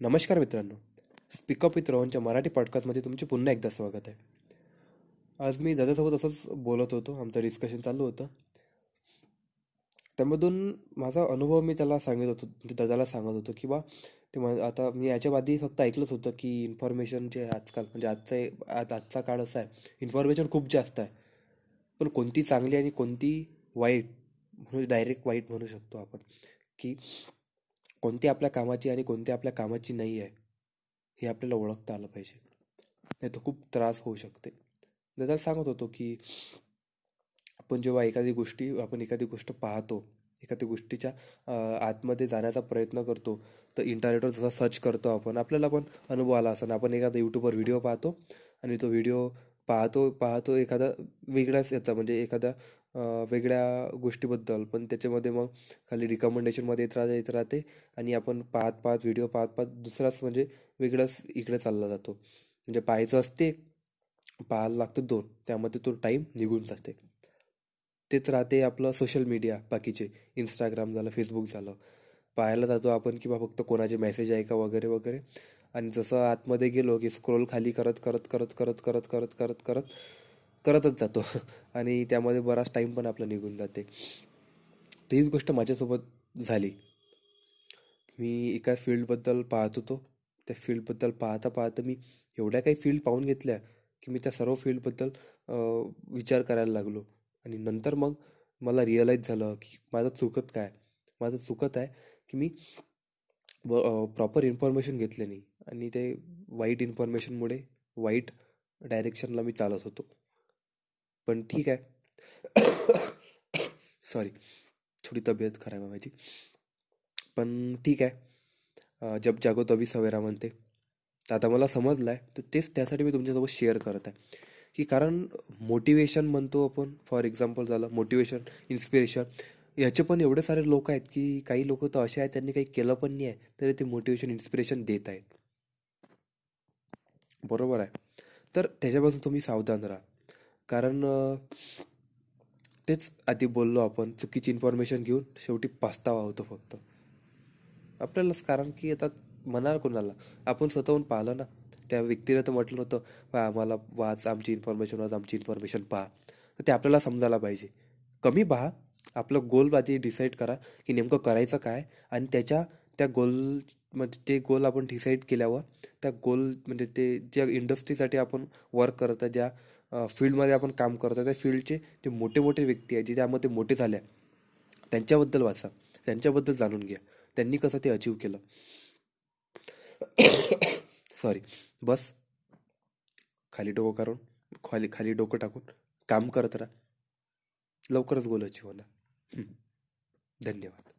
नमस्कार मित्रांनो. Speak up with रोहनच्या मराठी पॉडकास्टमध्ये तुमचे पुन्हा एकदा स्वागत आहे. आज मी दादासोबत असंच बोलत होतो. आमचं डिस्कशन चालू होतं. त्यामधून माझा अनुभव मी त्याला सांगत होतो म्हणजे दादाला सांगत होतो की बा ते मा आता मी याच्या आधी फक्त ऐकलंच होतं की इन्फॉर्मेशन जे आजकाल म्हणजे आजचा आज आजचा काळ असा आहे. इन्फॉर्मेशन खूप जास्त आहे. पण कोणती चांगली आणि कोणती वाईट म्हणून डायरेक्ट वाईट म्हणू शकतो आपण. की कोणती आपल्या कामाची आणि कोणती आपल्या कामाची नाही आहे हे आपल्याला ओळखता आलं पाहिजे. नाही तर खूप त्रास होऊ शकते. दादा सांगत होतो की आपण जेव्हा एखादी गोष्टी आपण एखादी गोष्ट पाहतो एखाद्या गोष्टीच्या आतमध्ये जाण्याचा प्रयत्न करतो तर इंटरनेटवर जसा सर्च करतो आपण आपल्याला पण अनुभव आला असताना आपण एखादा यूट्यूबवर व्हिडिओ पाहतो आणि तो व्हिडिओ पाहतो पाहतो एखादा वेगळाच याचा म्हणजे एखादा वेगळ्या गोष्टीबद्दल. पण त्याच्यामध्ये मग खाली रिकमेंडेशनमध्ये येत राहते येत राहते आणि आपण पाहत पाहत व्हिडिओ पाहत पाहत दुसराच म्हणजे वेगळाच इकडे चालला जातो. म्हणजे पाहायचं असते पाहायला लागतं दोन. त्यामध्ये तो टाईम निघून जाते. तेच राहते आपलं सोशल मीडिया बाकीचे. इंस्टाग्राम झालं फेसबुक झालं. पाहायला जातो आपण किंवा फक्त कोणाचे मेसेज आहे का वगैरे वगैरे. आणि जसं आतमध्ये गेलो की स्क्रोल खाली करत करत करत करत करत करत करत करत करतच जातो. आणि त्यामध्ये बराच टाईम पण आपला निघून जाते. हीच गोष्ट माझ्यासोबत झाली. मी एका फील्डबद्दल पाहत होतो. त्या फील्डबद्दल पाहता पाहता मी एवढ्या काही फील्ड पाहून घेतल्या की मी त्या सर्व फील्डबद्दल विचार करायला लागलो. आणि नंतर मग मला रिअलाईज झालं की माझं चुकत काय? माझं चुकत आहे की मी प्रॉपर इन्फॉर्मेशन घेतले नाही. आणि ते वाईट इन्फॉर्मेशनमुळे वाईट डायरेक्शनला मी चालत होतो. पण ठीक आहे. सॉरी थोडी तब्येत खराब आहे माझी. पण ठीक आहे. जब जागो तभी सवेरा म्हणते. आता मला समजलं आहे तर तेच त्यासाठी मी तुमच्यासोबत शेअर करत आहे. की कारण मोटिवेशन म्हणतो आपण फॉर एक्झाम्पल झालं मोटिवेशन इन्स्पिरेशन याचे पण एवढे सारे लोक आहेत की काही लोक तर असे आहेत त्यांनी काही केलं पण नाही आहे तरी ते मोटिवेशन इन्स्पिरेशन देत आहेत. बरोबर आहे. तर त्याच्यापासून तुम्ही सावधान राहा. कारण तेच आधी बोललो आपण चुकीची इन्फॉर्मेशन घेऊन शेवटी पास्तावा होतो फक्त. आपल्यालाच कारण की आता म्हणाल कोणाला? आपण स्वतःहून पाहिलं ना त्या व्यक्तीने तर म्हटलं नव्हतं बा आम्हाला वाच आमची इन्फॉर्मेशन वाच आमची इन्फॉर्मेशन पहा. तर ते आपल्याला समजायला पाहिजे. कमी पहा आपलं गोल आधी डिसाईड करा की नेमकं करायचं काय आणि त्याच्या त्या गोल म्हणजे ते गोल आपण डिसाईड केल्यावर त्या गोल म्हणजे ते ज्या इंडस्ट्रीसाठी आपण वर्क करत ज्या फील्डमध्ये आपण काम करतो त्या फील्डचे जे मोठे मोठे व्यक्ती आहेत जे त्यामध्ये मोठे झाले त्यांच्याबद्दल वाचा. त्यांच्याबद्दल जाणून घ्या. त्यांनी कसं ते अचीव केलं? सॉरी बस. खाली डोकं करून खाली खाली डोकं टाकून काम करत राहा. लवकरच गोल अचीव होणार धन्यवाद.